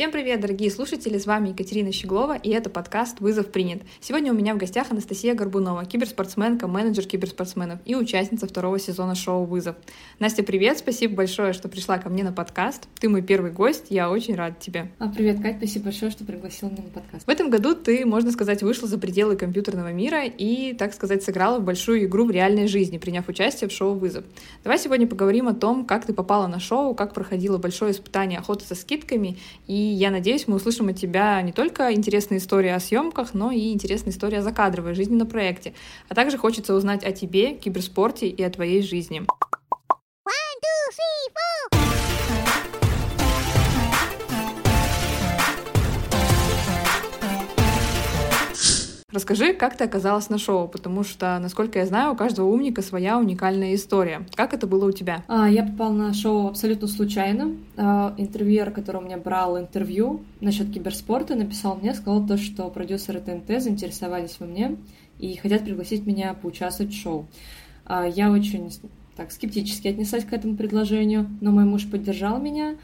Всем привет, дорогие слушатели, с вами Екатерина Щеглова, и это подкаст «Вызов принят». Сегодня у меня в гостях Анастасия Горбунова, киберспортсменка, менеджер киберспортсменов и участница второго сезона шоу «Вызов». Настя, привет, спасибо большое, что пришла ко мне на подкаст. Ты мой первый гость, я очень рада тебе. А, привет, Кать, спасибо большое, что пригласила меня на подкаст. В этом году ты, можно сказать, вышла за пределы компьютерного мира и, так сказать, сыграла в большую игру в реальной жизни, приняв участие в шоу «Вызов». Давай сегодня поговорим о том, как ты попала на шоу, как проходило большое испытание охоты со скидками и я надеюсь, мы услышим от тебя не только интересные истории о съемках, но и интересные истории о закадровой жизни на проекте. А также хочется узнать о тебе, киберспорте и о твоей жизни. One, two, three, four. Расскажи, как ты оказалась на шоу, потому что, насколько я знаю, у каждого умника своя уникальная история. Как это было у тебя? А, я попала на шоу абсолютно случайно. А, интервьюер, который у меня брал интервью насчет киберспорта, написал мне, сказал то, что продюсеры ТНТ заинтересовались во мне и хотят пригласить меня поучаствовать в шоу. А, я очень так скептически отнеслась к этому предложению, но мой муж поддержал меня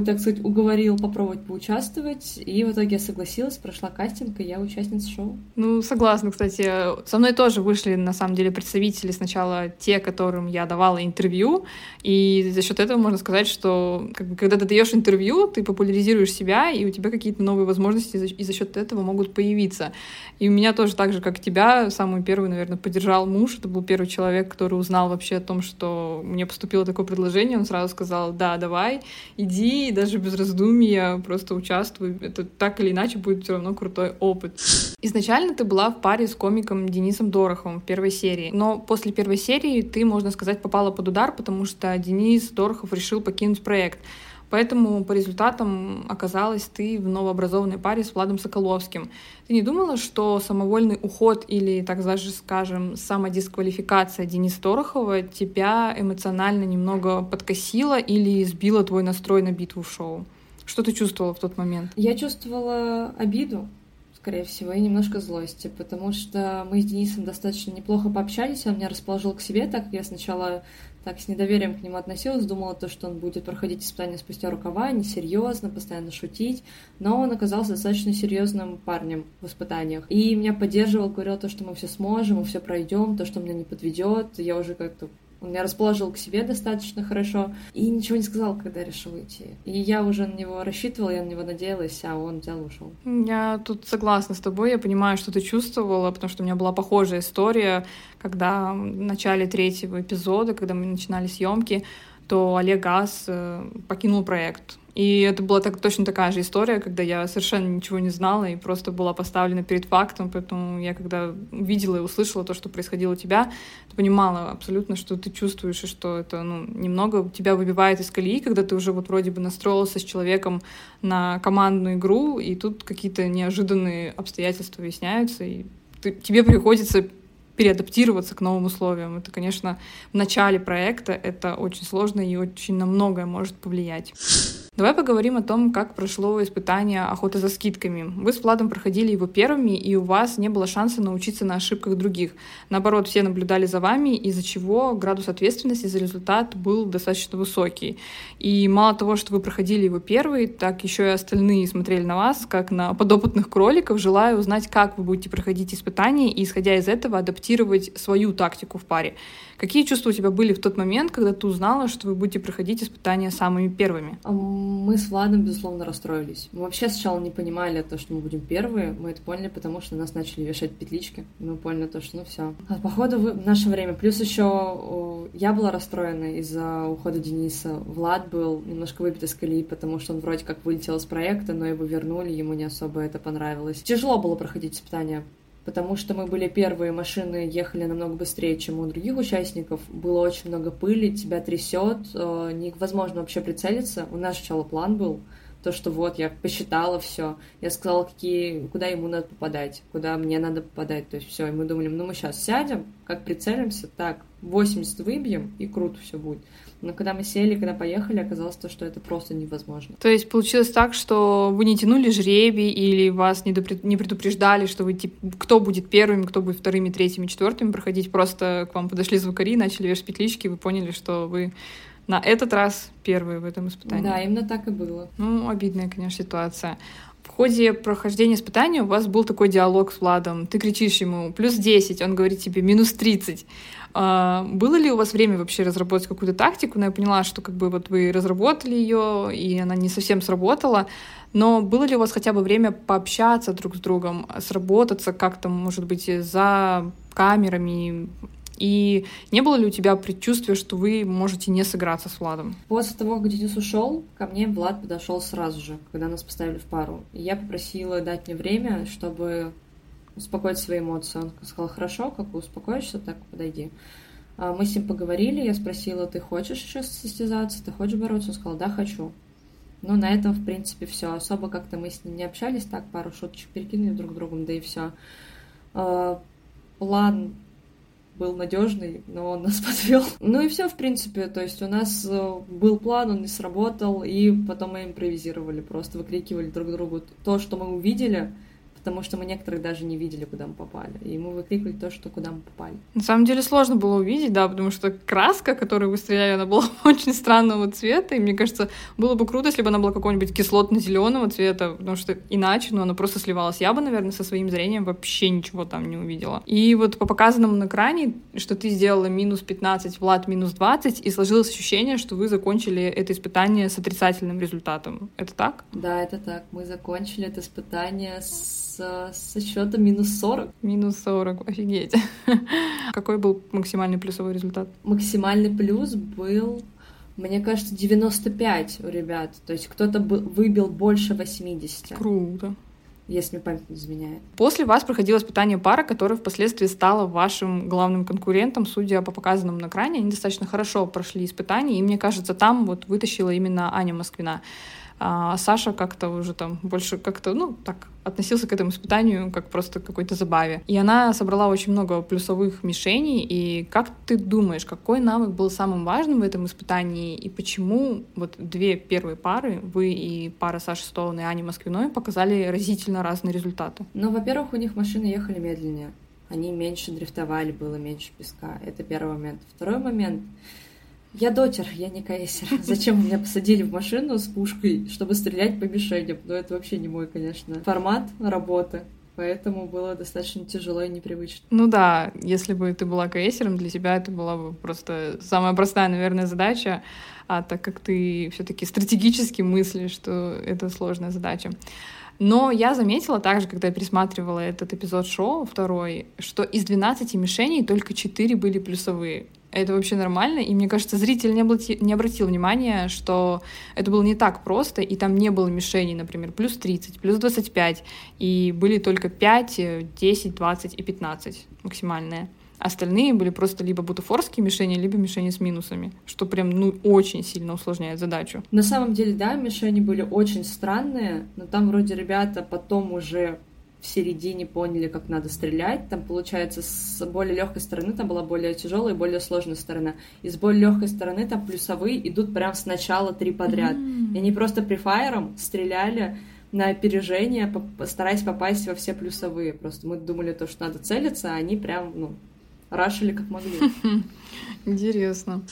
так сказать, уговорил попробовать поучаствовать, и в итоге я согласилась, прошла кастинг, и я участница шоу. Ну, согласна, кстати. Со мной тоже вышли, на самом деле, представители сначала те, которым я давала интервью, и за счет этого можно сказать, что как бы, когда ты даешь интервью, ты популяризируешь себя, и у тебя какие-то новые возможности и за счет этого могут появиться. И у меня тоже так же, как тебя, самый первый, наверное, поддержал муж. Это был первый человек, который узнал вообще о том, что мне поступило такое предложение. Он сразу сказал, да, давай, иди, и даже без раздумий просто участвую. Это так или иначе будет все равно крутой опыт. Изначально ты была в паре с комиком Денисом Дороховым в первой серии, но после первой серии ты, можно сказать, попала под удар, потому что Денис Дорохов решил покинуть проект. Поэтому по результатам оказалась ты в новообразованной паре с Владом Соколовским. Ты не думала, что самовольный уход или, так даже скажем, самодисквалификация Дениса Торохова тебя эмоционально немного подкосила или сбила твой настрой на битву в шоу? Что ты чувствовала в тот момент? Я чувствовала обиду, скорее всего, и немножко злости, потому что мы с Денисом достаточно неплохо пообщались, он меня расположил к себе, так как я сначала так с недоверием к нему относилась, думала то, что он будет проходить испытания спустя рукава, несерьезно, постоянно шутить, но он оказался достаточно серьезным парнем в испытаниях. И меня поддерживал, говорил то, что мы все сможем, мы все пройдем, то, что меня не подведет. Я уже как-то он меня расположил к себе достаточно хорошо и ничего не сказал, когда решил уйти. И я уже на него рассчитывала, я на него надеялась, а он взял и ушел. Я тут согласна с тобой, я понимаю, что ты чувствовала, потому что у меня была похожая история, когда в начале третьего эпизода, когда мы начинали съемки, то Олег Газ э, покинул проект. И это была так, точно такая же история, когда я совершенно ничего не знала и просто была поставлена перед фактом, поэтому я когда увидела и услышала то, что происходило у тебя, понимала абсолютно, что ты чувствуешь, и что это ну, немного тебя выбивает из колеи, когда ты уже вот вроде бы настроился с человеком на командную игру, и тут какие-то неожиданные обстоятельства выясняются, и ты, тебе приходится переадаптироваться к новым условиям. Это, конечно, в начале проекта это очень сложно и очень на многое может повлиять. Давай поговорим о том, как прошло испытание охоты за скидками. Вы с Владом проходили его первыми, и у вас не было шанса научиться на ошибках других. Наоборот, все наблюдали за вами, из-за чего градус ответственности за результат был достаточно высокий. И мало того, что вы проходили его первый, так еще и остальные смотрели на вас, как на подопытных кроликов, желая узнать, как вы будете проходить испытания, и, исходя из этого, адаптировать свою тактику в паре. Какие чувства у тебя были в тот момент, когда ты узнала, что вы будете проходить испытания самыми первыми? Мы с Владом, безусловно, расстроились. Мы вообще сначала не понимали то, что мы будем первые. Мы это поняли, потому что нас начали вешать петлички. Мы поняли то, что ну все. А походу в наше время. Плюс еще я была расстроена из-за ухода Дениса. Влад был немножко выбит из колеи, потому что он вроде как вылетел из проекта, но его вернули, ему не особо это понравилось. Тяжело было проходить испытания потому что мы были первые, машины ехали намного быстрее, чем у других участников, было очень много пыли, тебя трясет, э, невозможно вообще прицелиться. У нас сначала план был, то, что вот я посчитала все, я сказала, какие, куда ему надо попадать, куда мне надо попадать, то есть все, и мы думали, ну мы сейчас сядем, как прицелимся, так, 80 выбьем, и круто все будет. Но когда мы сели, когда поехали, оказалось то, что это просто невозможно. То есть получилось так, что вы не тянули жребий или вас не, допред... не предупреждали, что вы типа, кто будет первыми, кто будет вторыми, третьими, четвертыми проходить. Просто к вам подошли звукари, начали вешать петлички, и вы поняли, что вы на этот раз первые в этом испытании. Да, именно так и было. Ну, обидная, конечно, ситуация. В ходе прохождения испытания у вас был такой диалог с Владом. Ты кричишь ему плюс 10, он говорит тебе минус 30. А, было ли у вас время вообще разработать какую-то тактику? Но ну, я поняла, что как бы вот вы разработали ее, и она не совсем сработала. Но было ли у вас хотя бы время пообщаться друг с другом, сработаться как-то, может быть, за камерами, и не было ли у тебя предчувствия, что вы можете не сыграться с Владом? После того, как Денис ушел, ко мне Влад подошел сразу же, когда нас поставили в пару. И я попросила дать мне время, чтобы успокоить свои эмоции. Он сказал, хорошо, как успокоишься, так подойди. А, мы с ним поговорили, я спросила, ты хочешь сейчас состязаться, ты хочешь бороться? Он сказал, да, хочу. Ну, на этом, в принципе, все. Особо как-то мы с ним не общались, так, пару шуточек перекинули друг другом, да и все. А, план был надежный, но он нас подвел. Ну и все, в принципе, то есть у нас э, был план, он не сработал, и потом мы импровизировали, просто выкрикивали друг другу то, что мы увидели, потому что мы некоторых даже не видели, куда мы попали. И мы выкрикивали то, что куда мы попали. На самом деле сложно было увидеть, да, потому что краска, которую вы стреляли, она была очень странного цвета, и мне кажется, было бы круто, если бы она была какого-нибудь кислотно-зеленого цвета, потому что иначе, ну, она просто сливалась. Я бы, наверное, со своим зрением вообще ничего там не увидела. И вот по показанному на экране, что ты сделала минус 15, Влад минус 20, и сложилось ощущение, что вы закончили это испытание с отрицательным результатом. Это так? Да, это так. Мы закончили это испытание с со счетом минус 40. Минус 40, офигеть. Какой был максимальный плюсовой результат? Максимальный плюс был мне кажется, 95 у ребят. То есть кто-то выбил больше 80. Круто. Если мне память не изменяет. После вас проходило испытание пара, которое впоследствии стало вашим главным конкурентом, судя по показанному на экране. Они достаточно хорошо прошли испытания, и мне кажется, там вот вытащила именно Аня Москвина. А Саша как-то уже там больше как-то, ну, так, относился к этому испытанию как просто к какой-то забаве. И она собрала очень много плюсовых мишеней. И как ты думаешь, какой навык был самым важным в этом испытании? И почему вот две первые пары, вы и пара Саши Стоун и Ани Москвиной, показали разительно разные результаты? Ну, во-первых, у них машины ехали медленнее. Они меньше дрифтовали, было меньше песка. Это первый момент. Второй момент — я дотер, я не каэсер. Зачем меня посадили в машину с пушкой, чтобы стрелять по мишеням? Ну, это вообще не мой, конечно, формат работы. Поэтому было достаточно тяжело и непривычно. Ну да, если бы ты была каэсером, для тебя это была бы просто самая простая, наверное, задача, а так как ты все таки стратегически мыслишь, что это сложная задача. Но я заметила также, когда я пересматривала этот эпизод шоу второй, что из 12 мишеней только 4 были плюсовые это вообще нормально, и мне кажется, зритель не, облати, не обратил внимания, что это было не так просто, и там не было мишеней, например, плюс 30, плюс 25, и были только 5, 10, 20 и 15 максимальные. Остальные были просто либо бутафорские мишени, либо мишени с минусами, что прям, ну, очень сильно усложняет задачу. На самом деле, да, мишени были очень странные, но там вроде ребята потом уже в середине поняли, как надо стрелять. Там, получается, с более легкой стороны там была более тяжелая и более сложная сторона. И с более легкой стороны там плюсовые идут прям сначала три подряд. Mm-hmm. И они просто префайером стреляли на опережение, стараясь попасть во все плюсовые. Просто мы думали то, что надо целиться, а они прям, ну, рашили как могли. Интересно.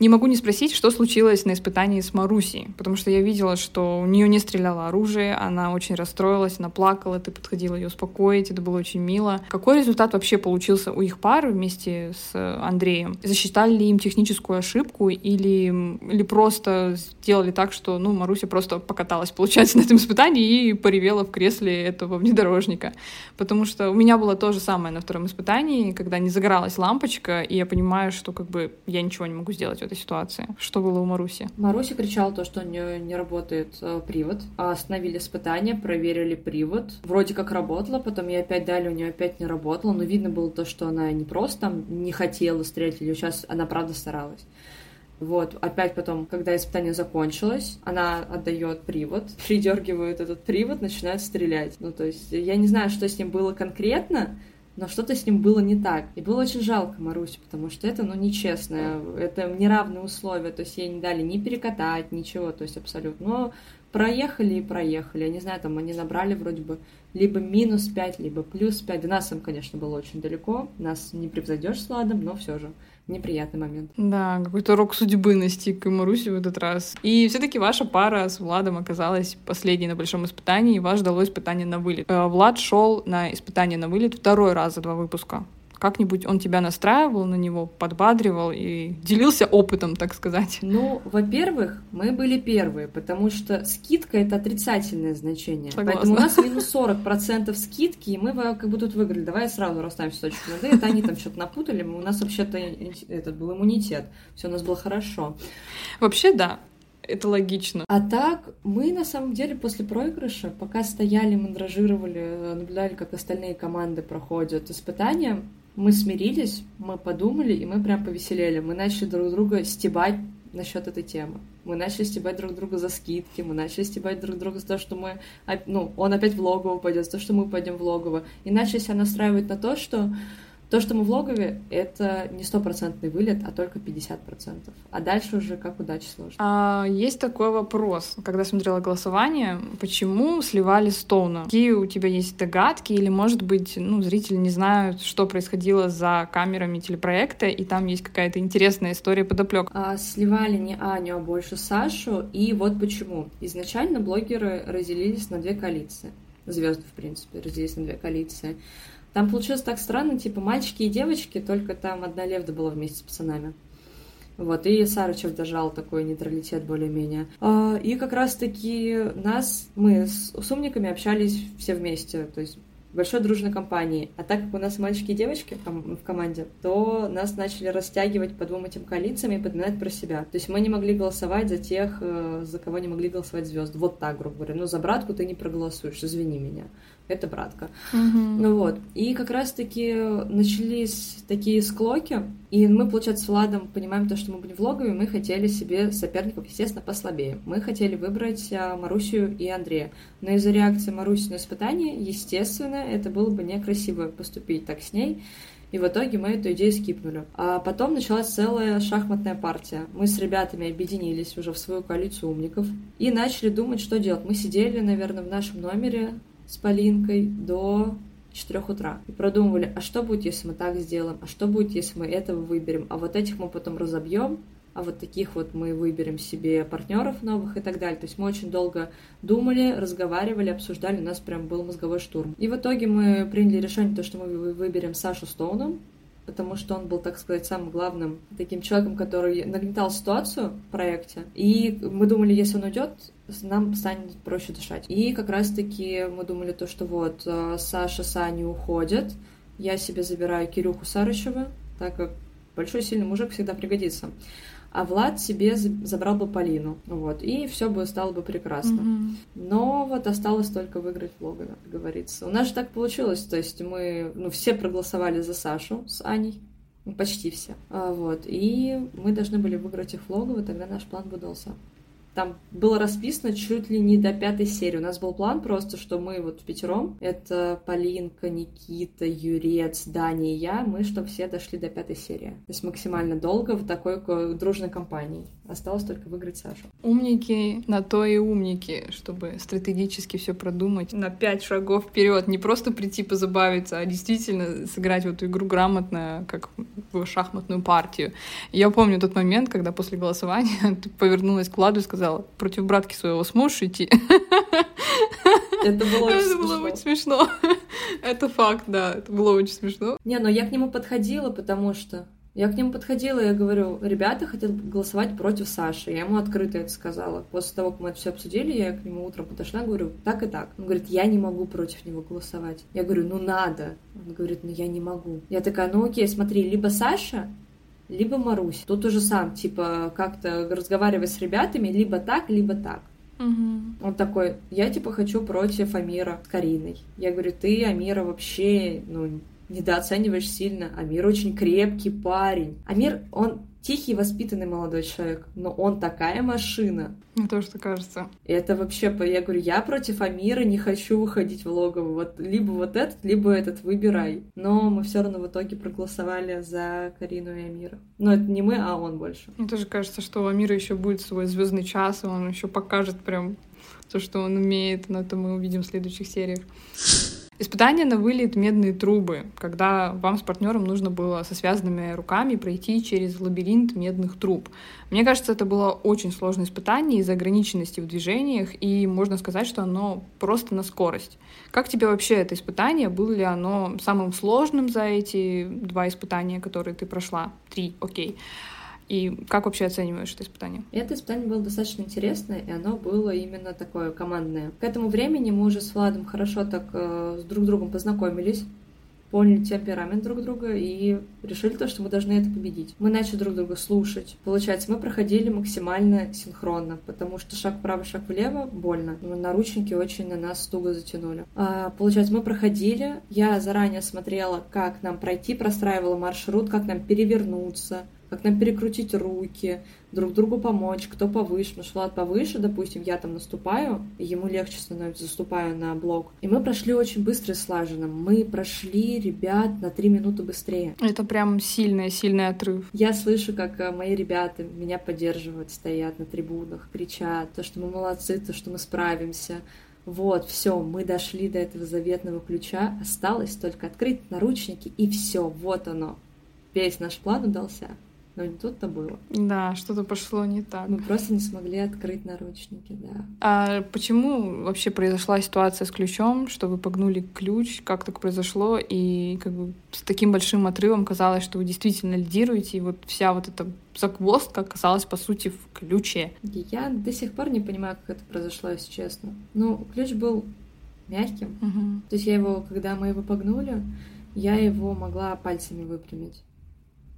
Не могу не спросить, что случилось на испытании с Марусей, потому что я видела, что у нее не стреляло оружие, она очень расстроилась, она плакала, ты подходила ее успокоить, это было очень мило. Какой результат вообще получился у их пары вместе с Андреем? Засчитали ли им техническую ошибку или, или просто сделали так, что, ну, Маруся просто покаталась, получается, на этом испытании и поревела в кресле этого внедорожника? Потому что у меня было то же самое на втором испытании, когда не загоралась лампочка, и я понимаю, что как бы я ничего не могу сделать этой ситуации? Что было у Маруси? Маруся кричала то, что у нее не работает э, привод. Остановили испытания, проверили привод. Вроде как работало, потом ей опять дали, у нее опять не работало, но видно было то, что она не просто там не хотела стрелять, или сейчас она правда старалась. Вот, опять потом, когда испытание закончилось, она отдает привод, придергивает этот привод, начинает стрелять. Ну, то есть, я не знаю, что с ним было конкретно, но что-то с ним было не так. И было очень жалко Марусю, потому что это, ну, нечестно, это неравные условия, то есть ей не дали ни перекатать, ничего, то есть абсолютно. Но проехали и проехали, я не знаю, там они набрали вроде бы либо минус 5, либо плюс 5. До нас им, конечно, было очень далеко, нас не превзойдешь с Ладом, но все же неприятный момент. Да, какой-то рок судьбы настиг и Маруси в этот раз. И все таки ваша пара с Владом оказалась последней на большом испытании, и вас ждало испытание на вылет. Э, Влад шел на испытание на вылет второй раз за два выпуска как-нибудь он тебя настраивал на него, подбадривал и делился опытом, так сказать? Ну, во-первых, мы были первые, потому что скидка — это отрицательное значение. Согласна. Поэтому у нас минус 40% скидки, и мы как бы тут выиграли. Давай сразу расставим все точки над «и». Это они там что-то напутали, у нас вообще-то этот был иммунитет. Все у нас было хорошо. Вообще, да. Это логично. А так, мы на самом деле после проигрыша, пока стояли, мандражировали, наблюдали, как остальные команды проходят испытания, мы смирились, мы подумали, и мы прям повеселели. Мы начали друг друга стебать насчет этой темы. Мы начали стебать друг друга за скидки, мы начали стебать друг друга за то, что мы, ну, он опять в логово пойдет, за то, что мы пойдем в логово. И начали себя настраивать на то, что то, что мы в логове, это не стопроцентный вылет, а только 50%. А дальше уже как удача сложится. А, есть такой вопрос. Когда смотрела голосование, почему сливали Стоуна? Какие у тебя есть догадки? Или, может быть, ну, зрители не знают, что происходило за камерами телепроекта, и там есть какая-то интересная история подоплек. А, сливали не Аню, а больше Сашу. И вот почему. Изначально блогеры разделились на две коалиции. Звезды, в принципе, разделились на две коалиции. Там получилось так странно, типа мальчики и девочки, только там одна Левда была вместе с пацанами. Вот, и Сарычев держал такой нейтралитет более-менее. А, и как раз-таки нас, мы с, с умниками общались все вместе, то есть большой дружной компании. А так как у нас мальчики и девочки в команде, то нас начали растягивать по двум этим коалициям и подминать про себя. То есть мы не могли голосовать за тех, э, за кого не могли голосовать звезды. Вот так, грубо говоря. Ну, за братку ты не проголосуешь, извини меня это братка. Угу. Ну вот. И как раз-таки начались такие склоки, и мы, получается, с Владом понимаем то, что мы были в логове, мы хотели себе соперников, естественно, послабее. Мы хотели выбрать а, Марусю и Андрея. Но из-за реакции Маруси на испытание, естественно, это было бы некрасиво поступить так с ней. И в итоге мы эту идею скипнули. А потом началась целая шахматная партия. Мы с ребятами объединились уже в свою коалицию умников и начали думать, что делать. Мы сидели, наверное, в нашем номере, с Полинкой до 4 утра. И продумывали, а что будет, если мы так сделаем, а что будет, если мы этого выберем, а вот этих мы потом разобьем, а вот таких вот мы выберем себе партнеров новых и так далее. То есть мы очень долго думали, разговаривали, обсуждали, у нас прям был мозговой штурм. И в итоге мы приняли решение, то, что мы выберем Сашу Стоуном, потому что он был, так сказать, самым главным таким человеком, который нагнетал ситуацию в проекте. И мы думали, если он уйдет, нам станет проще дышать. И как раз-таки мы думали то, что вот э, Саша с Аней уходят, я себе забираю Кирюху Сарычева, так как большой сильный мужик всегда пригодится а Влад себе забрал бы Полину. Вот, и все бы стало бы прекрасно. Mm-hmm. Но вот осталось только выиграть в Логана, как говорится. У нас же так получилось, то есть мы, ну, все проголосовали за Сашу с Аней, ну, почти все. А, вот, и мы должны были выиграть их в Логово, тогда наш план бы удался там было расписано чуть ли не до пятой серии. У нас был план просто, что мы вот в пятером, это Полинка, Никита, Юрец, Даня и я, мы что все дошли до пятой серии. То есть максимально долго в такой дружной компании. Осталось только выиграть Сашу. Умники на то и умники, чтобы стратегически все продумать на пять шагов вперед, не просто прийти позабавиться, а действительно сыграть в эту игру грамотно, как в шахматную партию. Я помню тот момент, когда после голосования ты повернулась к Владу и сказала, сказала, против братки своего сможешь идти? Это было очень это было очень смешно. Это факт, да, это было очень смешно. Не, но я к нему подходила, потому что я к нему подходила, я говорю, ребята хотят голосовать против Саши. Я ему открыто это сказала. После того, как мы это все обсудили, я к нему утром подошла, говорю, так и так. Он говорит, я не могу против него голосовать. Я говорю, ну надо. Он говорит, ну я не могу. Я такая, ну окей, смотри, либо Саша, либо Марусь. Тут уже сам, типа, как-то разговаривать с ребятами, либо так, либо так. Угу. Он такой, я типа хочу против Амира с Кариной. Я говорю, ты Амира вообще, ну, недооцениваешь сильно. Амир очень крепкий парень. Амир, он тихий, воспитанный молодой человек, но он такая машина. Мне тоже так кажется. Это вообще, я говорю, я против Амира не хочу выходить в логово. Вот либо вот этот, либо этот, выбирай. Но мы все равно в итоге проголосовали за Карину и Амира. Но это не мы, а он больше. Мне тоже кажется, что у Амира еще будет свой звездный час, и он еще покажет прям то, что он умеет, но это мы увидим в следующих сериях. Испытание на вылет медные трубы, когда вам с партнером нужно было со связанными руками пройти через лабиринт медных труб. Мне кажется, это было очень сложное испытание из-за ограниченности в движениях, и можно сказать, что оно просто на скорость. Как тебе вообще это испытание? Было ли оно самым сложным за эти два испытания, которые ты прошла? Три, окей. И как вообще оцениваешь это испытание? Это испытание было достаточно интересное, и оно было именно такое командное. К этому времени мы уже с Владом хорошо так э, с друг другом познакомились, поняли темперамент друг друга и решили то, что мы должны это победить. Мы начали друг друга слушать. Получается, мы проходили максимально синхронно, потому что шаг вправо, шаг влево больно. Наручники очень на нас туго затянули. А, получается, мы проходили, я заранее смотрела, как нам пройти, простраивала маршрут, как нам перевернуться, как нам перекрутить руки, друг другу помочь, кто повыше. Ну, Влад повыше, допустим, я там наступаю, ему легче становится, заступаю на блок. И мы прошли очень быстро и слаженно. Мы прошли, ребят, на три минуты быстрее. Это прям сильный, сильный отрыв. Я слышу, как э, мои ребята меня поддерживают, стоят на трибунах, кричат, то, что мы молодцы, то, что мы справимся. Вот, все, мы дошли до этого заветного ключа, осталось только открыть наручники, и все, вот оно. Весь наш план удался. Но не тут-то было. Да, что-то пошло не так. Мы просто не смогли открыть наручники, да. А почему вообще произошла ситуация с ключом, что вы погнули ключ, как так произошло, и как бы с таким большим отрывом казалось, что вы действительно лидируете, и вот вся вот эта загвоздка оказалась, по сути, в ключе. Я до сих пор не понимаю, как это произошло, если честно. Ну, ключ был мягким. Угу. То есть я его, когда мы его погнули, я его могла пальцами выпрямить.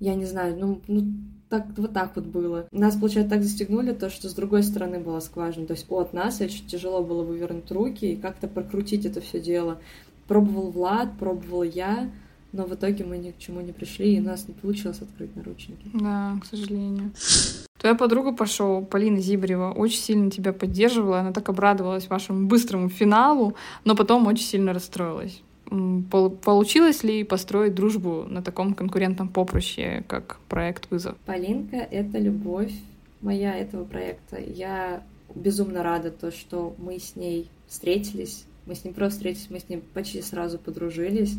Я не знаю, ну, ну так, вот так вот было. Нас, получается, так застегнули, то, что с другой стороны была скважина. То есть от нас очень тяжело было вывернуть руки и как-то прокрутить это все дело. Пробовал Влад, пробовал я, но в итоге мы ни к чему не пришли, и у нас не получилось открыть наручники. Да, к сожалению. Твоя подруга пошел, Полина Зибрева, очень сильно тебя поддерживала, она так обрадовалась вашему быстрому финалу, но потом очень сильно расстроилась. Получилось ли построить дружбу на таком конкурентном поприще, как проект «Вызов»? Полинка — это любовь моя этого проекта. Я безумно рада то, что мы с ней встретились. Мы с ней просто встретились, мы с ней почти сразу подружились.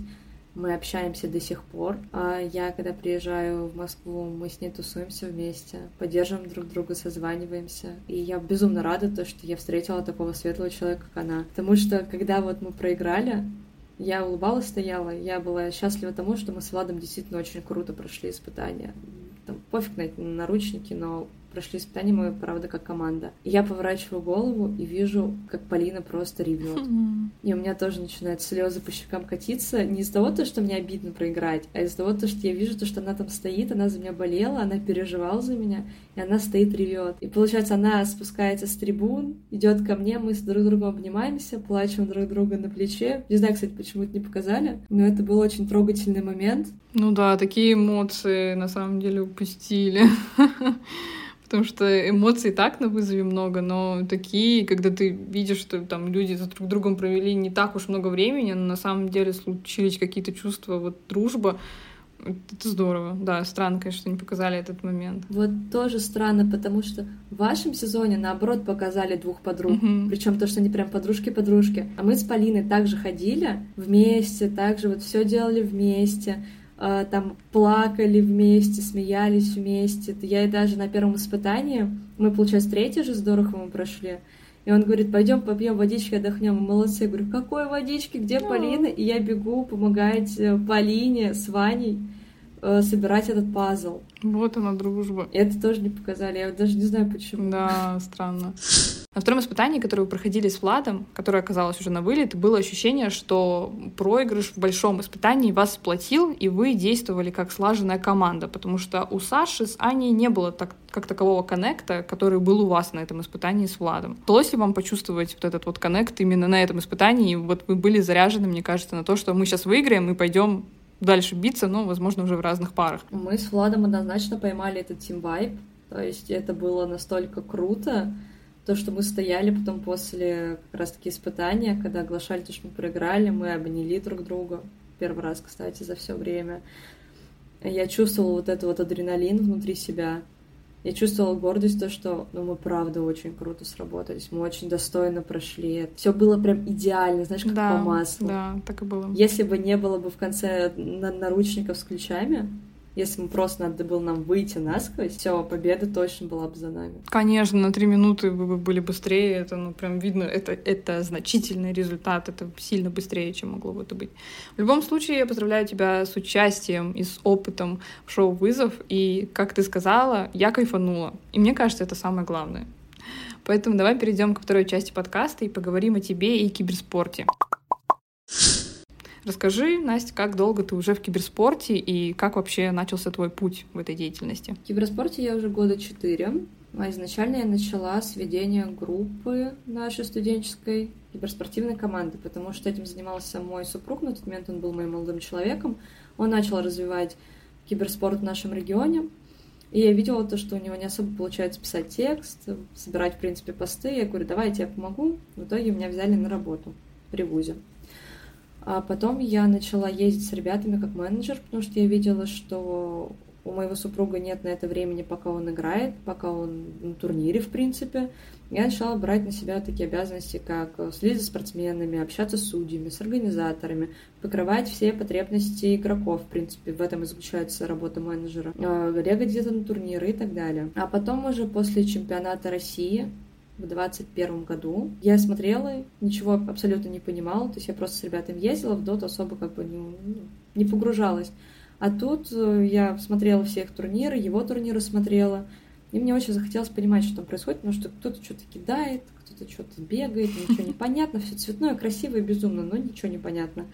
Мы общаемся до сих пор. А я, когда приезжаю в Москву, мы с ней тусуемся вместе, поддерживаем друг друга, созваниваемся. И я безумно рада то, что я встретила такого светлого человека, как она. Потому что, когда вот мы проиграли, я улыбалась, стояла, я была счастлива тому, что мы с Владом действительно очень круто прошли испытания. Там пофиг на эти наручники, но прошли испытания мы, правда, как команда. Я поворачиваю голову и вижу, как Полина просто ревет. И у меня тоже начинают слезы по щекам катиться. Не из-за того, что мне обидно проиграть, а из-за того, что я вижу, то, что она там стоит, она за меня болела, она переживала за меня, и она стоит, ревет. И получается, она спускается с трибун, идет ко мне, мы с друг другом обнимаемся, плачем друг друга на плече. Не знаю, кстати, почему это не показали, но это был очень трогательный момент. Ну да, такие эмоции на самом деле упустили. Потому что эмоций так на вызове много, но такие, когда ты видишь, что там люди за друг другом провели не так уж много времени, но на самом деле случились какие-то чувства, вот дружба, это здорово. Да, странно, конечно, что не показали этот момент. Вот тоже странно, потому что в вашем сезоне, наоборот, показали двух подруг. Мгм. Причем то, что они прям подружки-подружки. А мы с Полиной также ходили вместе, также вот все делали вместе. Э, Там плакали вместе, смеялись вместе. Я и даже на первом испытании, мы, получается, третий же здорово мы прошли. И он говорит, пойдем попьем водички, отдохнем. Молодцы. Я говорю, какой водички, где. Полина? И я бегу помогать э, Полине с Ваней э, собирать этот пазл. Вот она, дружба. И это тоже не показали. Я даже не знаю, почему. Да, странно. На втором испытании, которое вы проходили с Владом, которое оказалось уже на вылет, было ощущение, что проигрыш в большом испытании вас сплотил, и вы действовали как слаженная команда, потому что у Саши с Аней не было так, как такового коннекта, который был у вас на этом испытании с Владом. Удалось ли вам почувствовать вот этот вот коннект именно на этом испытании? И вот вы были заряжены, мне кажется, на то, что мы сейчас выиграем и пойдем дальше биться, но, возможно, уже в разных парах. Мы с Владом однозначно поймали этот vibe. То есть это было настолько круто, то, что мы стояли потом после как раз-таки испытания, когда оглашали то, что мы проиграли, мы обняли друг друга. Первый раз, кстати, за все время. Я чувствовала вот этот вот адреналин внутри себя. я чувствовала гордость, то, что ну, мы правда очень круто сработались, мы очень достойно прошли. Все было прям идеально, знаешь, как да, по маслу. Да, так и было. Если бы не было бы в конце наручников с ключами, если бы просто надо было нам выйти насквозь, все, победа точно была бы за нами. Конечно, на три минуты вы бы были быстрее, это, ну, прям видно, это, это значительный результат, это сильно быстрее, чем могло бы это быть. В любом случае, я поздравляю тебя с участием и с опытом в шоу «Вызов», и, как ты сказала, я кайфанула, и мне кажется, это самое главное. Поэтому давай перейдем ко второй части подкаста и поговорим о тебе и киберспорте. Расскажи, Настя, как долго ты уже в киберспорте и как вообще начался твой путь в этой деятельности? В киберспорте я уже года четыре. А изначально я начала с ведения группы нашей студенческой киберспортивной команды, потому что этим занимался мой супруг, на тот момент он был моим молодым человеком. Он начал развивать киберспорт в нашем регионе, и я видела то, что у него не особо получается писать текст, собирать, в принципе, посты. Я говорю, давай я тебе помогу. В итоге меня взяли на работу при ВУЗе. А потом я начала ездить с ребятами как менеджер, потому что я видела, что у моего супруга нет на это времени, пока он играет, пока он на турнире, в принципе. Я начала брать на себя такие обязанности, как следить за спортсменами, общаться с судьями, с организаторами, покрывать все потребности игроков, в принципе, в этом и заключается работа менеджера, бегать где-то на турниры и так далее. А потом уже после чемпионата России в двадцать первом году. Я смотрела, ничего абсолютно не понимала, то есть я просто с ребятами ездила, в доту особо как бы не, не погружалась. А тут э, я смотрела все их турниры, его турниры смотрела, и мне очень захотелось понимать, что там происходит, потому что кто-то что-то кидает, кто-то что-то бегает, ничего не понятно, все цветное, красиво и безумно, но ничего не понятно.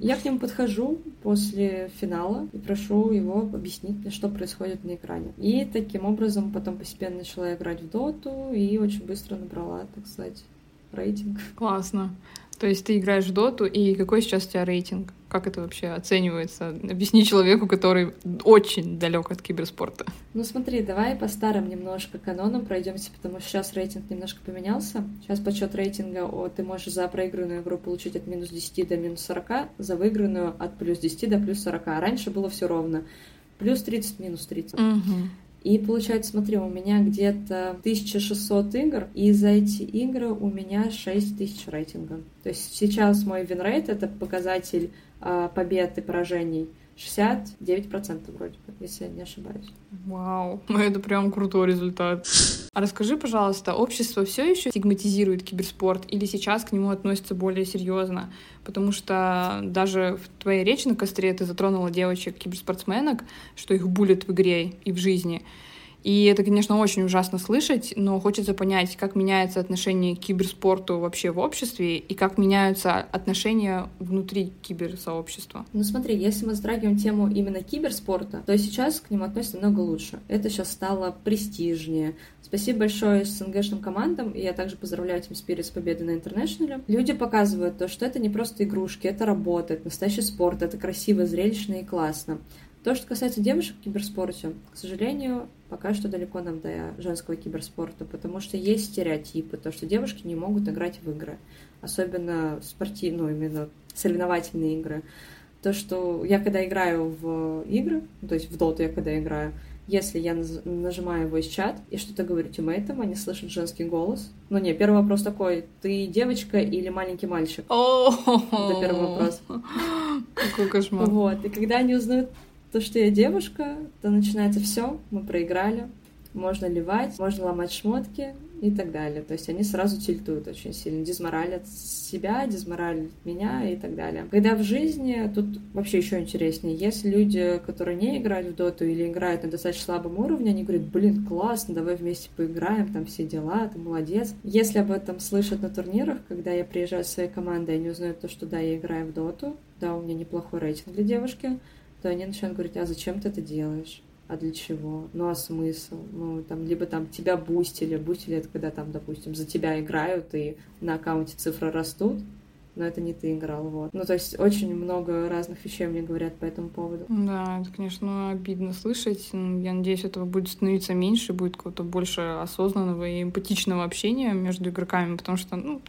Я к нему подхожу после финала и прошу его объяснить мне, что происходит на экране. И таким образом потом постепенно начала играть в доту и очень быстро набрала, так сказать, рейтинг. Классно. То есть ты играешь в доту, и какой сейчас у тебя рейтинг? Как это вообще оценивается? Объясни человеку, который очень далек от киберспорта. Ну смотри, давай по старым немножко канонам пройдемся, потому что сейчас рейтинг немножко поменялся. Сейчас подсчет рейтинга о, ты можешь за проигранную игру получить от минус 10 до минус 40, за выигранную от плюс 10 до плюс 40. А раньше было все ровно. Плюс 30, минус 30. Угу. И получается, смотри, у меня где-то 1600 игр, и за эти игры у меня 6000 рейтинга. То есть сейчас мой винрейт — это показатель побед и поражений 69% вроде бы, если я не ошибаюсь. Вау, ну это прям крутой результат. А расскажи, пожалуйста, общество все еще стигматизирует киберспорт или сейчас к нему относится более серьезно? Потому что даже в твоей речи на костре ты затронула девочек-киберспортсменок, что их булят в игре и в жизни. И это, конечно, очень ужасно слышать, но хочется понять, как меняется отношение к киберспорту вообще в обществе и как меняются отношения внутри киберсообщества. Ну смотри, если мы затрагиваем тему именно киберспорта, то сейчас к нему относятся намного лучше. Это сейчас стало престижнее. Спасибо большое СНГшным командам, и я также поздравляю Team Spirit с победой на Интернешнале. Люди показывают то, что это не просто игрушки, это работа, это настоящий спорт, это красиво, зрелищно и классно. То, что касается девушек в киберспорте, к сожалению, пока что далеко нам до женского киберспорта, потому что есть стереотипы, то, что девушки не могут играть в игры, особенно спортивные, ну, именно соревновательные игры. То, что я когда играю в игры, то есть в доту я когда играю, если я нажимаю voice чат и что-то говорю тиммейтам, они слышат женский голос. Ну не, первый вопрос такой, ты девочка или маленький мальчик? Это первый вопрос. Какой кошмар. Вот, и когда они узнают то, что я девушка, то начинается все, мы проиграли, можно ливать, можно ломать шмотки и так далее. То есть они сразу тильтуют очень сильно, дизморалят себя, дизморалят меня и так далее. Когда в жизни, тут вообще еще интереснее, если люди, которые не играют в доту или играют на достаточно слабом уровне, они говорят, блин, классно, давай вместе поиграем, там все дела, ты молодец. Если об этом слышат на турнирах, когда я приезжаю со своей командой, они узнают то, что да, я играю в доту, да, у меня неплохой рейтинг для девушки, то они начинают говорить, а зачем ты это делаешь? А для чего? Ну а смысл? Ну, там, либо там тебя бустили. Бустили это когда там, допустим, за тебя играют, и на аккаунте цифры растут, но это не ты играл, вот. Ну, то есть очень много разных вещей мне говорят по этому поводу. Да, это, конечно, обидно слышать. Я надеюсь, этого будет становиться меньше, будет какого-то больше осознанного и эмпатичного общения между игроками, потому что, ну,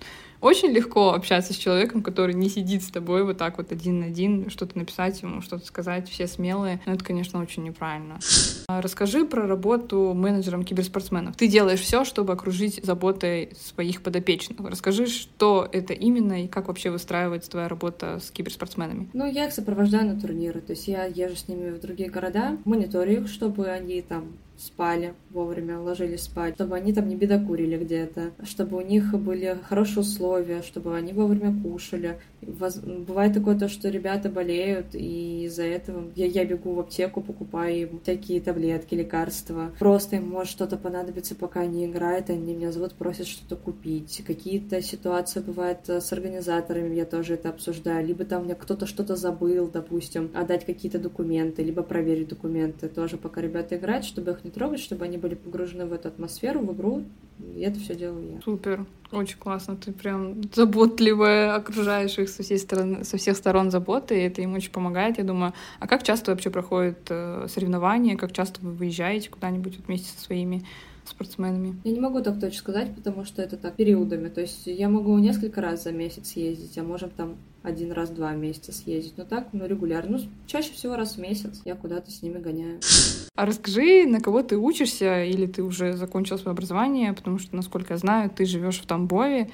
очень легко общаться с человеком, который не сидит с тобой вот так вот один на один, что-то написать ему, что-то сказать, все смелые. Но это, конечно, очень неправильно. А расскажи про работу менеджером киберспортсменов. Ты делаешь все, чтобы окружить заботой своих подопечных. Расскажи, что это именно и как вообще выстраивается твоя работа с киберспортсменами. Ну, я их сопровождаю на турниры, то есть я езжу с ними в другие города, мониторю их, чтобы они там спали вовремя, ложились спать, чтобы они там не бедокурили где-то, чтобы у них были хорошие условия, чтобы они вовремя кушали. Бывает такое то, что ребята болеют, и из-за этого я, я бегу в аптеку, покупаю им всякие таблетки, лекарства. Просто им может что-то понадобиться, пока они играют, они меня зовут, просят что-то купить. Какие-то ситуации бывают с организаторами, я тоже это обсуждаю. Либо там у меня кто-то что-то забыл, допустим, отдать какие-то документы, либо проверить документы. Тоже пока ребята играют, чтобы их не трогать, чтобы они были погружены в эту атмосферу, в игру. И это все делаю я. Супер, очень классно. Ты прям заботливая, окружаешь их со, всей стороны, со всех сторон заботы, и это им очень помогает, я думаю. А как часто вообще проходят э, соревнования, как часто вы выезжаете куда-нибудь вместе со своими спортсменами? Я не могу так точно сказать, потому что это так периодами. То есть я могу несколько раз за месяц ездить, а можем там один раз в два месяца съездить. Но так, ну, регулярно. Ну, чаще всего раз в месяц я куда-то с ними гоняю. А расскажи, на кого ты учишься, или ты уже закончил свое образование, потому что, насколько я знаю, ты живешь в Тамбове,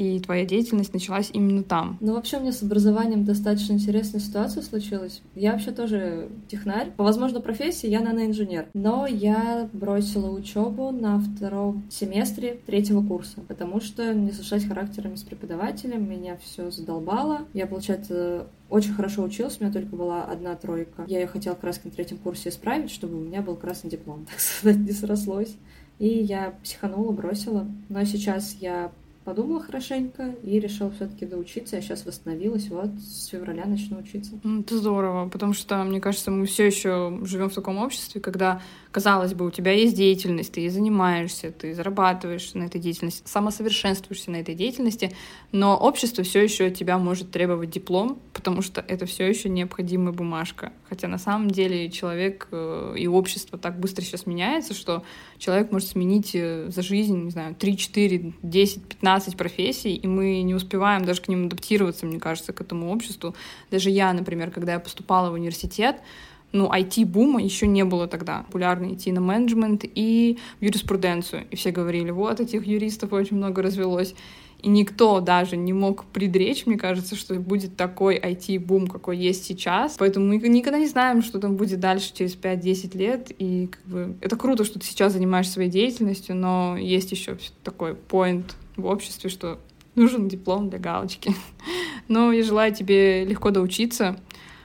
и твоя деятельность началась именно там. Ну, вообще, у меня с образованием достаточно интересная ситуация случилась. Я вообще тоже технарь. По, возможно, профессии я наноинженер. Но я бросила учебу на втором семестре третьего курса, потому что не сошлась характерами с преподавателем, меня все задолбало. Я, получается, очень хорошо училась, у меня только была одна тройка. Я ее хотела как раз на третьем курсе исправить, чтобы у меня был красный диплом, так сказать, не срослось. И я психанула, бросила. Но сейчас я подумала хорошенько и решила все-таки доучиться. Я сейчас восстановилась, вот с февраля начну учиться. Это здорово, потому что, мне кажется, мы все еще живем в таком обществе, когда Казалось бы, у тебя есть деятельность, ты ей занимаешься, ты зарабатываешь на этой деятельности, самосовершенствуешься на этой деятельности, но общество все еще от тебя может требовать диплом, потому что это все еще необходимая бумажка. Хотя на самом деле человек э, и общество так быстро сейчас меняется, что человек может сменить э, за жизнь, не знаю, 3, 4, 10, 15 профессий, и мы не успеваем даже к ним адаптироваться, мне кажется, к этому обществу. Даже я, например, когда я поступала в университет, ну, IT-бума еще не было тогда. Популярно идти на менеджмент и юриспруденцию. И все говорили, вот этих юристов очень много развелось. И никто даже не мог предречь, мне кажется, что будет такой IT-бум, какой есть сейчас. Поэтому мы никогда не знаем, что там будет дальше через 5-10 лет. И как бы это круто, что ты сейчас занимаешься своей деятельностью, но есть еще такой поинт в обществе, что нужен диплом для галочки. Но я желаю тебе легко доучиться,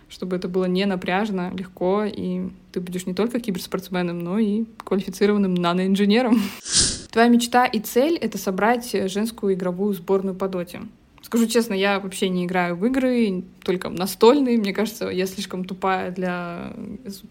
чтобы это было не напряжно, легко, и ты будешь не только киберспортсменом, но и квалифицированным наноинженером. Твоя мечта и цель — это собрать женскую игровую сборную по доте. Скажу честно, я вообще не играю в игры, только настольные. Мне кажется, я слишком тупая для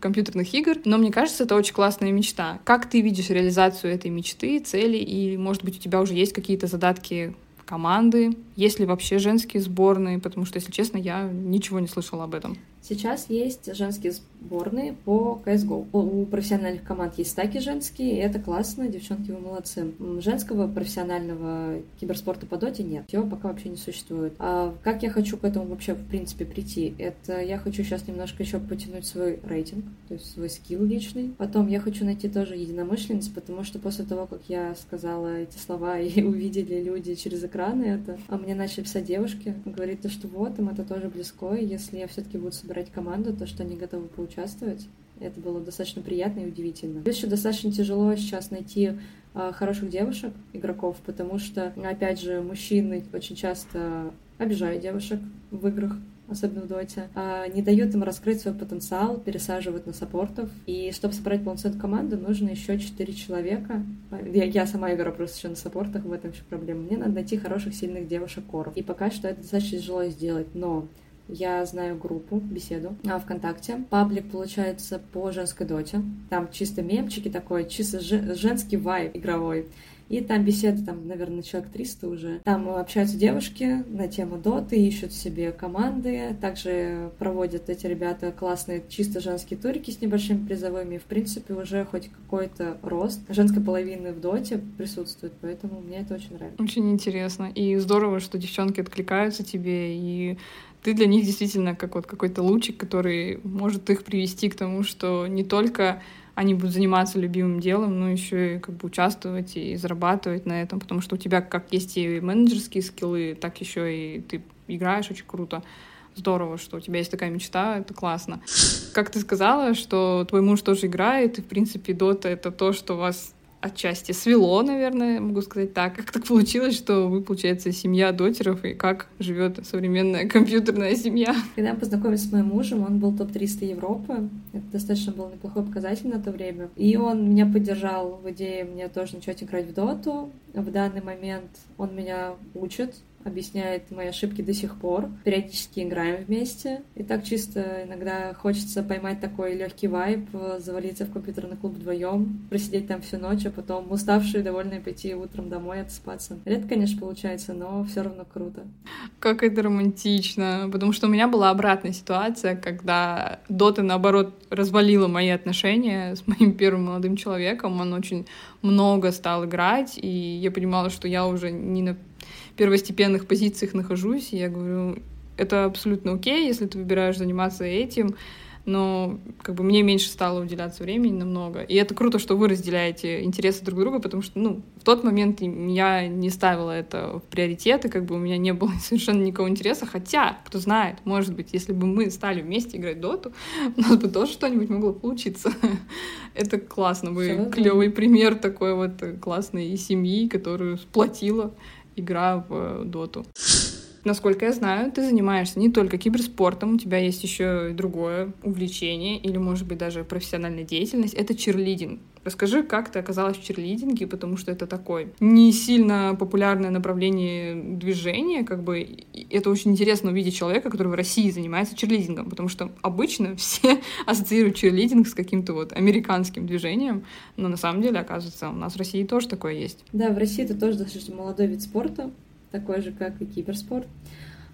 компьютерных игр. Но мне кажется, это очень классная мечта. Как ты видишь реализацию этой мечты, цели? И, может быть, у тебя уже есть какие-то задатки команды? Есть ли вообще женские сборные? Потому что, если честно, я ничего не слышала об этом. Сейчас есть женские сборные по CSGO. У профессиональных команд есть стаки женские, и это классно, девчонки, вы молодцы. Женского профессионального киберспорта по доте нет, его пока вообще не существует. А как я хочу к этому вообще, в принципе, прийти? Это я хочу сейчас немножко еще потянуть свой рейтинг, то есть свой скилл личный. Потом я хочу найти тоже единомышленниц, потому что после того, как я сказала эти слова и увидели люди через экраны это, а мне начали писать девушки, говорить то, что вот, им это тоже близко, и если я все-таки буду собирать собрать команду, то, что они готовы поучаствовать. Это было достаточно приятно и удивительно. Плюс еще достаточно тяжело сейчас найти а, хороших девушек, игроков, потому что, опять же, мужчины очень часто обижают девушек в играх, особенно в доте, а, не дают им раскрыть свой потенциал, пересаживают на саппортов. И чтобы собрать полноценную команду, нужно еще четыре человека. Я, я сама играю просто еще на саппортах, в этом еще проблема. Мне надо найти хороших, сильных девушек коров. И пока что это достаточно тяжело сделать, но я знаю группу, беседу а, ВКонтакте. Паблик, получается, по женской доте. Там чисто мемчики такой, чисто женский вайб игровой. И там беседы, там, наверное, человек 300 уже. Там общаются девушки на тему доты, ищут себе команды. Также проводят эти ребята классные чисто женские турики с небольшими призовыми. В принципе, уже хоть какой-то рост женской половины в доте присутствует, поэтому мне это очень нравится. Очень интересно. И здорово, что девчонки откликаются тебе, и ты для них действительно как вот какой-то лучик, который может их привести к тому, что не только они будут заниматься любимым делом, но еще и как бы участвовать и зарабатывать на этом, потому что у тебя как есть и менеджерские скиллы, так еще и ты играешь очень круто. Здорово, что у тебя есть такая мечта, это классно. Как ты сказала, что твой муж тоже играет, и, в принципе, Дота — это то, что вас отчасти свело, наверное, могу сказать так. Как так получилось, что вы, получается, семья дотеров, и как живет современная компьютерная семья? Когда я познакомилась с моим мужем, он был топ-300 Европы. Это достаточно был неплохой показатель на то время. И он меня поддержал в идее мне тоже начать играть в доту. В данный момент он меня учит объясняет мои ошибки до сих пор. Периодически играем вместе. И так чисто иногда хочется поймать такой легкий вайб, завалиться в компьютерный клуб вдвоем, просидеть там всю ночь, а потом уставшие, довольные пойти утром домой отспаться. Редко, конечно, получается, но все равно круто. Как это романтично. Потому что у меня была обратная ситуация, когда Дота, наоборот, развалила мои отношения с моим первым молодым человеком. Он очень много стал играть, и я понимала, что я уже не на первостепенных позициях нахожусь, и я говорю, это абсолютно окей, если ты выбираешь заниматься этим, но как бы мне меньше стало уделяться времени намного. И это круто, что вы разделяете интересы друг друга, потому что, ну, в тот момент я не ставила это в приоритеты, как бы у меня не было совершенно никакого интереса, хотя, кто знает, может быть, если бы мы стали вместе играть доту, у нас бы тоже что-нибудь могло получиться. это классно, вы клевый пример такой вот классной семьи, которую сплотила игра в доту. Насколько я знаю, ты занимаешься не только киберспортом, у тебя есть еще и другое увлечение или, может быть, даже профессиональная деятельность. Это черлидинг. Расскажи, как ты оказалась в черлидинге, потому что это такое не сильно популярное направление движения, как бы это очень интересно увидеть человека, который в России занимается черлидингом, потому что обычно все ассоциируют черлидинг с каким-то вот американским движением, но на самом деле, оказывается, у нас в России тоже такое есть. Да, в России это тоже достаточно молодой вид спорта, такой же, как и киберспорт.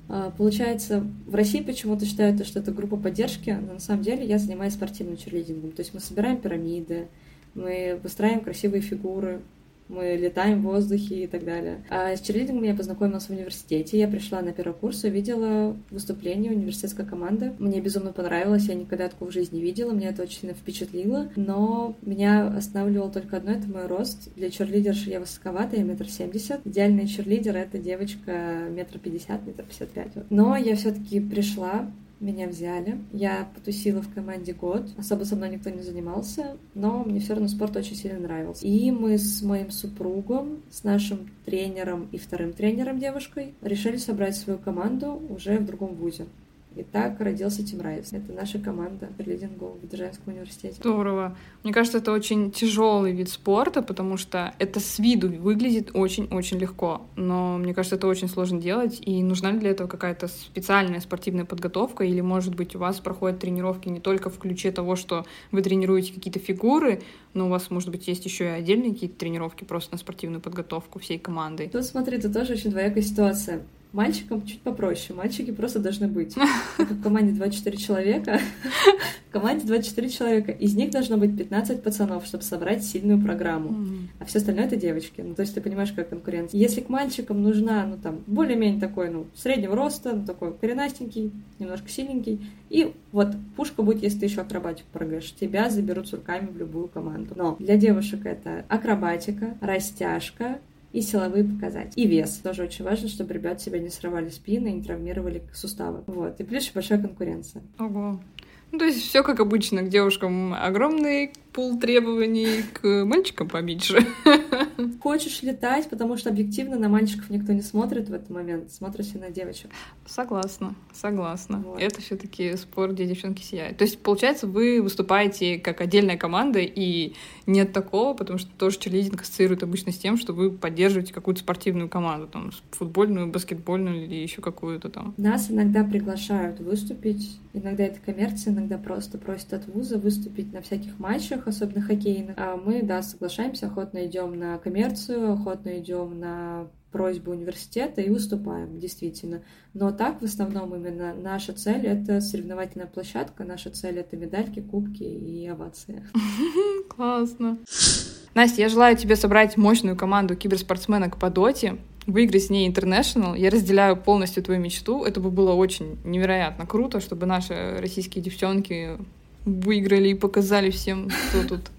А, получается, в России почему-то считают, что это группа поддержки, но на самом деле я занимаюсь спортивным черлидингом. То есть мы собираем пирамиды, мы выстраиваем красивые фигуры, мы летаем в воздухе и так далее. А с черлидингом я познакомилась в университете. Я пришла на первый курс, увидела выступление университетской команды. Мне безумно понравилось, я никогда такого в жизни не видела, меня это очень впечатлило. Но меня останавливало только одно, это мой рост. Для черлидерши я высоковатая, я метр семьдесят. Идеальный черлидер — это девочка метр пятьдесят, метр пятьдесят пять. Но я все таки пришла, меня взяли. Я потусила в команде год. Особо со мной никто не занимался, но мне все равно спорт очень сильно нравился. И мы с моим супругом, с нашим тренером и вторым тренером девушкой решили собрать свою команду уже в другом вузе. И так родился Team Rise. Это наша команда черлидингу в Державском университете. Здорово. Мне кажется, это очень тяжелый вид спорта, потому что это с виду выглядит очень-очень легко. Но мне кажется, это очень сложно делать. И нужна ли для этого какая-то специальная спортивная подготовка? Или, может быть, у вас проходят тренировки не только в ключе того, что вы тренируете какие-то фигуры, но у вас, может быть, есть еще и отдельные какие-то тренировки просто на спортивную подготовку всей команды? Тут, смотри, это тоже очень двоякая ситуация. Мальчикам чуть попроще. Мальчики просто должны быть. в команде 24 человека, в команде 24 человека, из них должно быть 15 пацанов, чтобы собрать сильную программу. А все остальное это девочки. Ну, то есть ты понимаешь, как конкуренция. Если к мальчикам нужна, ну, там, более-менее такой, ну, среднего роста, ну, такой коренастенький, немножко сильненький, и вот пушка будет, если ты еще акробатику прыгаешь. Тебя заберут с руками в любую команду. Но для девушек это акробатика, растяжка, и силовые показатели. И вес. Тоже очень важно, чтобы ребят себя не срывали спины и не травмировали суставы. Вот. И плюс большая конкуренция. Ого. Ну, то есть все как обычно, к девушкам огромный пул требований, к мальчикам поменьше. Хочешь летать, потому что объективно на мальчиков никто не смотрит в этот момент, смотришь на девочек. Согласна, согласна. Вот. Это все таки спорт, где девчонки сияют. То есть, получается, вы выступаете как отдельная команда, и нет такого, потому что тоже черлидинг ассоциирует обычно с тем, что вы поддерживаете какую-то спортивную команду, там, футбольную, баскетбольную или еще какую-то там. Нас иногда приглашают выступить, иногда это коммерция, иногда просто просят от вуза выступить на всяких матчах, особенно хоккейных. А мы, да, соглашаемся, охотно идем на коммерцию, охотно идем на просьбу университета и выступаем, действительно. Но так, в основном, именно наша цель — это соревновательная площадка, наша цель — это медальки, кубки и овации. Классно. Настя, я желаю тебе собрать мощную команду киберспортсменок по доте, выиграть с ней International. Я разделяю полностью твою мечту. Это бы было очень невероятно круто, чтобы наши российские девчонки выиграли и показали всем, кто тут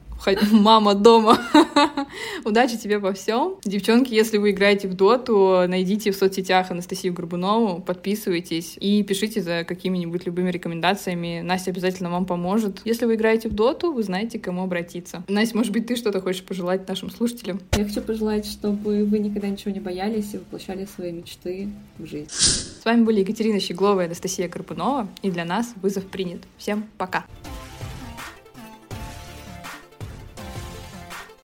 мама дома. Удачи тебе во всем. Девчонки, если вы играете в доту, найдите в соцсетях Анастасию Горбунову, подписывайтесь и пишите за какими-нибудь любыми рекомендациями. Настя обязательно вам поможет. Если вы играете в доту, вы знаете, к кому обратиться. Настя, может быть, ты что-то хочешь пожелать нашим слушателям? Я хочу пожелать, чтобы вы никогда ничего не боялись и воплощали свои мечты в жизнь. С вами были Екатерина Щеглова и Анастасия Горбунова, и для нас вызов принят. Всем пока!